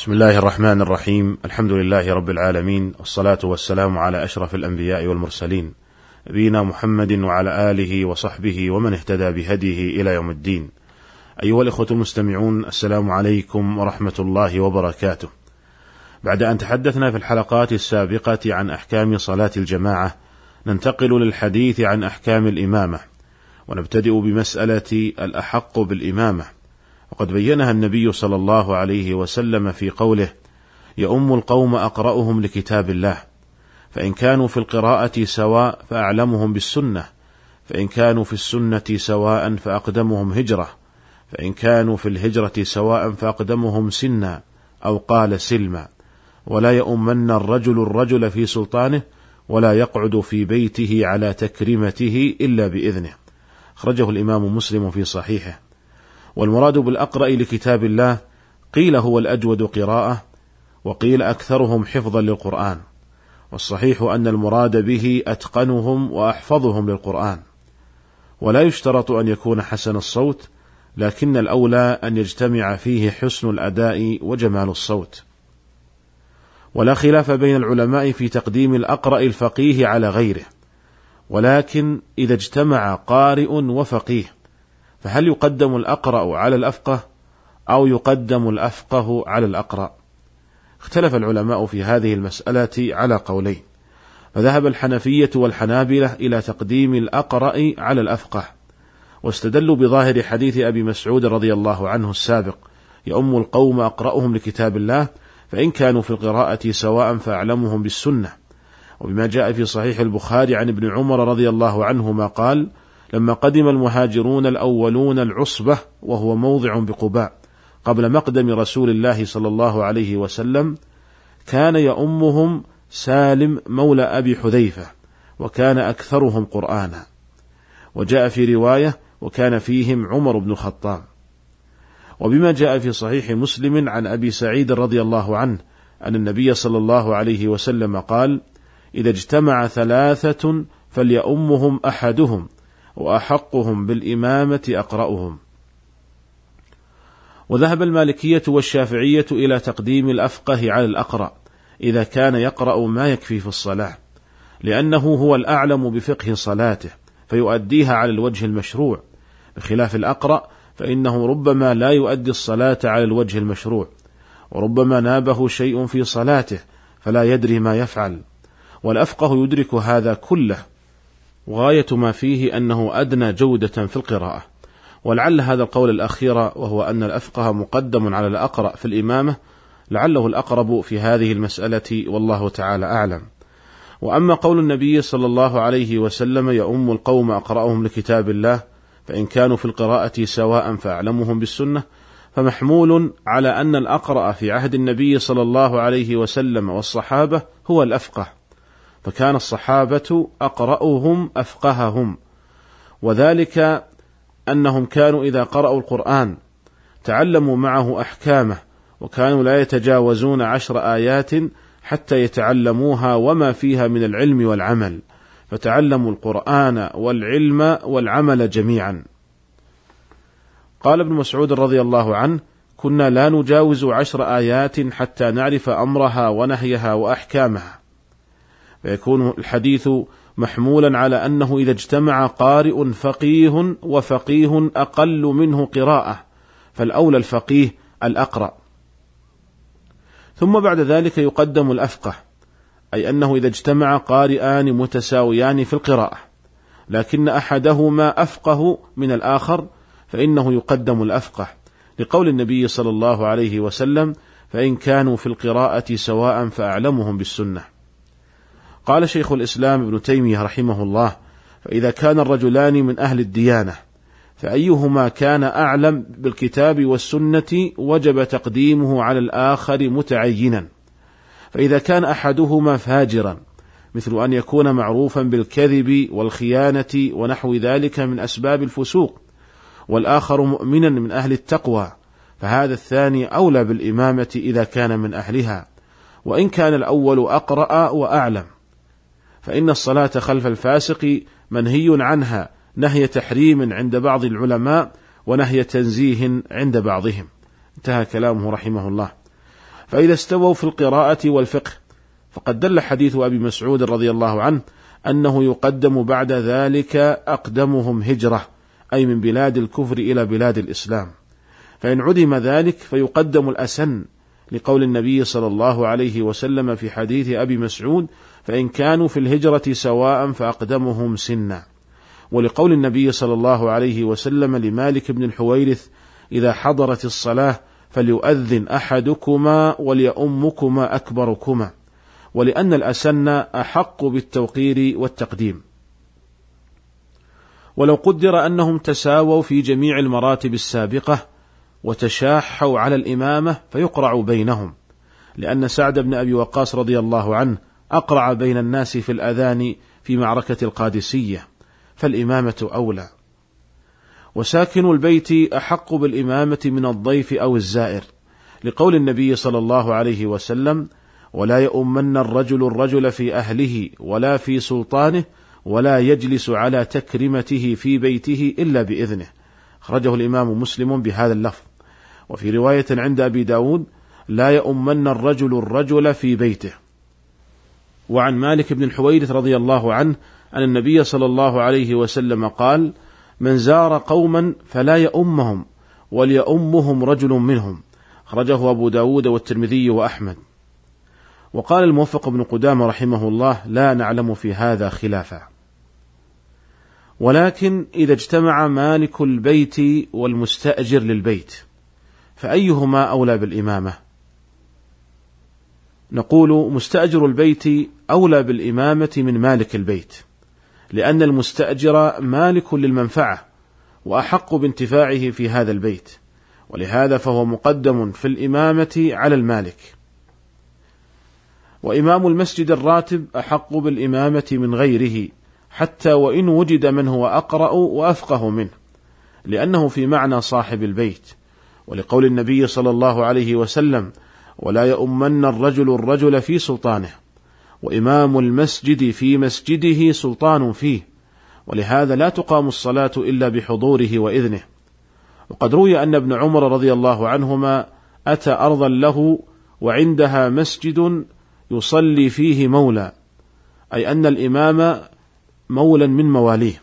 بسم الله الرحمن الرحيم الحمد لله رب العالمين والصلاة والسلام على أشرف الأنبياء والمرسلين نبينا محمد وعلى آله وصحبه ومن اهتدى بهديه إلى يوم الدين أيها الإخوة المستمعون السلام عليكم ورحمة الله وبركاته بعد أن تحدثنا في الحلقات السابقة عن أحكام صلاة الجماعة ننتقل للحديث عن أحكام الإمامة ونبتدئ بمسألة الأحق بالإمامة وقد بينها النبي صلى الله عليه وسلم في قوله يؤم القوم أقرأهم لكتاب الله فإن كانوا في القراءة سواء فأعلمهم بالسنة فإن كانوا في السنة سواء فأقدمهم هجرة فإن كانوا في الهجرة سواء فأقدمهم سنا أو قال سلما ولا يؤمن الرجل الرجل في سلطانه ولا يقعد في بيته على تكريمته إلا بإذنه. أخرجه الإمام مسلم في صحيحه. والمراد بالأقرأ لكتاب الله قيل هو الأجود قراءة وقيل أكثرهم حفظا للقرآن والصحيح أن المراد به أتقنهم وأحفظهم للقرآن. ولا يشترط أن يكون حسن الصوت لكن الأولى أن يجتمع فيه حسن الأداء وجمال الصوت. ولا خلاف بين العلماء في تقديم الأقرأ الفقيه على غيره ولكن إذا اجتمع قارئ وفقيه فهل يقدم الأقرأ على الأفقه أو يقدم الأفقه على الأقرأ؟ اختلف العلماء في هذه المسألة على قولين. فذهب الحنفية والحنابلة إلى تقديم الأقرأ على الأفقه واستدلوا بظاهر حديث أبي مسعود رضي الله عنه السابق يؤم القوم أقرأهم لكتاب الله فإن كانوا في القراءة سواء فأعلمهم بالسنة. وبما جاء في صحيح البخاري عن ابن عمر رضي الله عنهما قال لما قدم المهاجرون الأولون العصبة وهو موضع بقباء قبل مقدم رسول الله صلى الله عليه وسلم كان يؤمهم سالم مولى أبي حذيفة وكان أكثرهم قرآنا. وجاء في رواية وكان فيهم عمر بن الخطاب. وبما جاء في صحيح مسلم عن أبي سعيد رضي الله عنه أن النبي صلى الله عليه وسلم قال إذا اجتمع ثلاثة فليؤمهم أحدهم وأحقهم بالإمامة أقرأهم. وذهب المالكية والشافعية إلى تقديم الأفقه على الأقرأ إذا كان يقرأ ما يكفي في الصلاة لأنه هو الأعلم بفقه صلاته فيؤديها على الوجه المشروع. بخلاف الأقرأ فإنه ربما لا يؤدي الصلاة على الوجه المشروع وربما نابه شيء في صلاته فلا يدري ما يفعل. والأفقه يدرك هذا كله وغاية ما فيه أنه أدنى جودة في القراءة. ولعل هذا القول الأخير وهو أن الأفقه مقدم على الأقرأ في الإمامة لعله الأقرب في هذه المسألة والله تعالى أعلم. وأما قول النبي صلى الله عليه وسلم يؤم القوم أقرأهم لكتاب الله فإن كانوا في القراءة سواء فأعلمهم بالسنة فمحمول على أن الأقرأ في عهد النبي صلى الله عليه وسلم والصحابة هو الأفقه. فكان الصحابة أقرأهم أفقههم وذلك أنهم كانوا إذا قرأوا القرآن تعلموا معه أحكامه وكانوا لا يتجاوزون عشر آيات حتى يتعلموها وما فيها من العلم والعمل فتعلموا القرآن والعلم والعمل جميعا. قال ابن مسعود رضي الله عنه كنا لا نجاوز عشر آيات حتى نعرف أمرها ونهيها وأحكامها فيكون الحديث محمولا على أنه إذا اجتمع قارئ فقيه وفقيه أقل منه قراءة فالأولى الفقيه الأقرأ. ثم بعد ذلك يقدم الأفقه أي أنه إذا اجتمع قارئان متساويان في القراءة لكن أحدهما أفقه من الآخر فإنه يقدم الأفقه. لقول النبي صلى الله عليه وسلم فإن كانوا في القراءة سواء فأعلمهم بالسنة. قال شيخ الإسلام ابن تيمية رحمه الله فإذا كان الرجلان من أهل الديانة فأيهما كان أعلم بالكتاب والسنة وجب تقديمه على الآخر متعينا. فإذا كان أحدهما فاجرا مثل أن يكون معروفا بالكذب والخيانة ونحو ذلك من أسباب الفسوق والآخر مؤمنا من أهل التقوى فهذا الثاني أولى بالإمامة إذا كان من أهلها وإن كان الأول أقرأ وأعلم. فإن الصلاة خلف الفاسق منهي عنها نهي تحريم عند بعض العلماء ونهي تنزيه عند بعضهم. انتهى كلامه رحمه الله. فإذا استووا في القراءة والفقه فقد دل حديث أبي مسعود رضي الله عنه أنه يقدم بعد ذلك أقدمهم هجرة أي من بلاد الكفر إلى بلاد الإسلام. فإن عدم ذلك فيقدم الأسن لقول النبي صلى الله عليه وسلم في حديث أبي مسعود فإن كانوا في الهجرة سواء فأقدمهم سنا. ولقول النبي صلى الله عليه وسلم لمالك بن الحويرث إذا حضرت الصلاة فليؤذن أحدكما وليؤمكما أكبركما. ولأن الأسن أحق بالتوقير والتقديم. ولو قدر أنهم تساووا في جميع المراتب السابقة وتشاحوا على الإمامة فيقرع بينهم. لأن سعد بن أبي وقاص رضي الله عنه أقرع بين الناس في الأذان في معركة القادسية فالإمامة أولى. وساكن البيت أحق بالإمامة من الضيف أو الزائر لقول النبي صلى الله عليه وسلم ولا يؤمن الرجل الرجل في أهله ولا في سلطانه ولا يجلس على تكرمته في بيته إلا بإذنه أخرجه الإمام مسلم بهذا اللفظ. وفي رواية عند أبي داود لا يؤمن الرجل الرجل في بيته. وعن مالك بن الحويرث رضي الله عنه أن النبي صلى الله عليه وسلم قال من زار قوما فلا يؤمهم وليؤمهم رجل منهم أخرجه أبو داود والترمذي وأحمد. وقال الموفق بن قدامة رحمه الله لا نعلم في هذا خلافا ولكن إذا اجتمع مالك البيت والمستأجر للبيت فأيهما أولى بالإمامة؟ نقول مستأجر البيت أولى بالإمامة من مالك البيت لأن المستأجر مالك للمنفعة وأحق بانتفاعه في هذا البيت ولهذا فهو مقدم في الإمامة على المالك. وإمام المسجد الراتب أحق بالإمامة من غيره حتى وإن وجد من هو أقرأ وأفقه منه لأنه في معنى صاحب البيت. ولقول النبي صلى الله عليه وسلم ولا يؤمن الرجل الرجل في سلطانه وإمام المسجد في مسجده سلطان فيه ولهذا لا تقام الصلاة إلا بحضوره وإذنه. وقد روي أن ابن عمر رضي الله عنهما أتى أرضا له وعندها مسجد يصلي فيه مولى أي أن الإمام مولا من مواليه.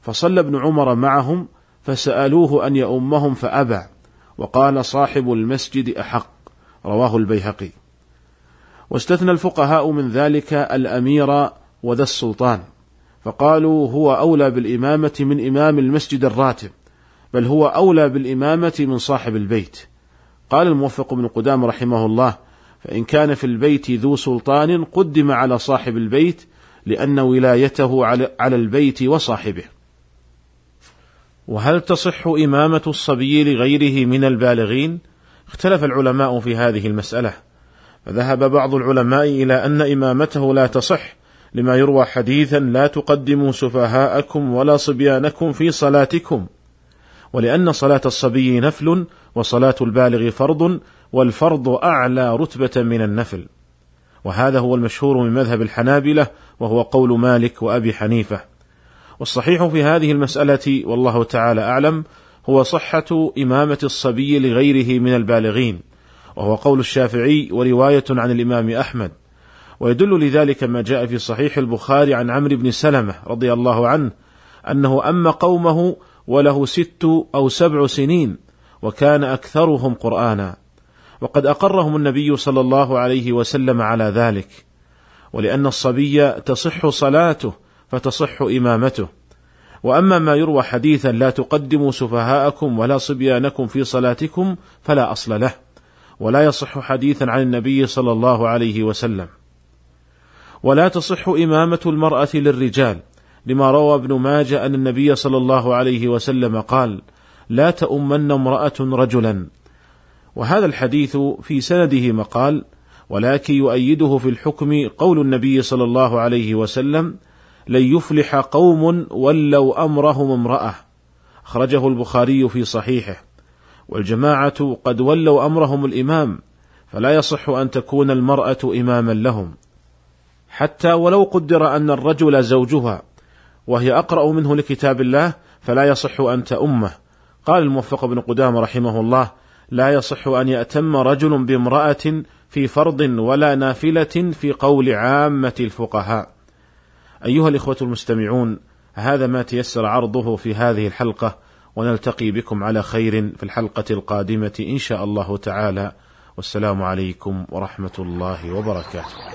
فصلى ابن عمر معهم فسألوه أن يؤمهم فأبى. وقال صاحب المسجد أحق رواه البيهقي. واستثنى الفقهاء من ذلك الأمير وذا السلطان فقالوا هو أولى بالإمامة من إمام المسجد الراتب بل هو أولى بالإمامة من صاحب البيت. قال الموفق بن قدام رحمه الله فإن كان في البيت ذو سلطان قدم على صاحب البيت لأن ولايته على البيت وصاحبه. وهل تصح إمامة الصبي لغيره من البالغين؟ اختلف العلماء في هذه المسألة. فذهب بعض العلماء إلى أن إمامته لا تصح لما يروى حديثا لا تقدموا سفهاءكم ولا صبيانكم في صلاتكم. ولأن صلاة الصبي نفل وصلاة البالغ فرض والفرض أعلى رتبة من النفل. وهذا هو المشهور من مذهب الحنابلة وهو قول مالك وأبي حنيفة. والصحيح في هذه المسألة والله تعالى أعلم هو صحة إمامة الصبي لغيره من البالغين وهو قول الشافعي ورواية عن الإمام أحمد. ويدل لذلك ما جاء في صحيح البخاري عن عمرو بن سلمة رضي الله عنه أنه أما قومه وله ست أو سبع سنين وكان أكثرهم قرآنا. وقد أقرهم النبي صلى الله عليه وسلم على ذلك ولأن الصبي تصح صلاته فتصح إمامته. وأما ما يروى حديثا لا تقدموا سفهاءكم ولا صبيانكم في صلاتكم فلا أصل له ولا يصح حديثا عن النبي صلى الله عليه وسلم. ولا تصح إمامة المرأة للرجال لما روى ابن ماجه أن النبي صلى الله عليه وسلم قال لا تؤمن امرأة رجلا وهذا الحديث في سنده مقال ولكن يؤيده في الحكم قول النبي صلى الله عليه وسلم لن يفلح قوم ولوا أمرهم امرأة. أخرجه البخاري في صحيحه. والجماعة قد ولوا أمرهم الإمام فلا يصح أن تكون المرأة إماما لهم. حتى ولو قدر أن الرجل زوجها وهي أقرأ منه لكتاب الله فلا يصح ان تؤمه قال الموفق بن قدامة رحمه الله لا يصح أن يأتم رجل بامرأة في فرض ولا نافلة في قول عامة الفقهاء. أيها الإخوة المستمعون هذا ما تيسر عرضه في هذه الحلقة ونلتقي بكم على خير في الحلقة القادمة إن شاء الله تعالى والسلام عليكم ورحمة الله وبركاته.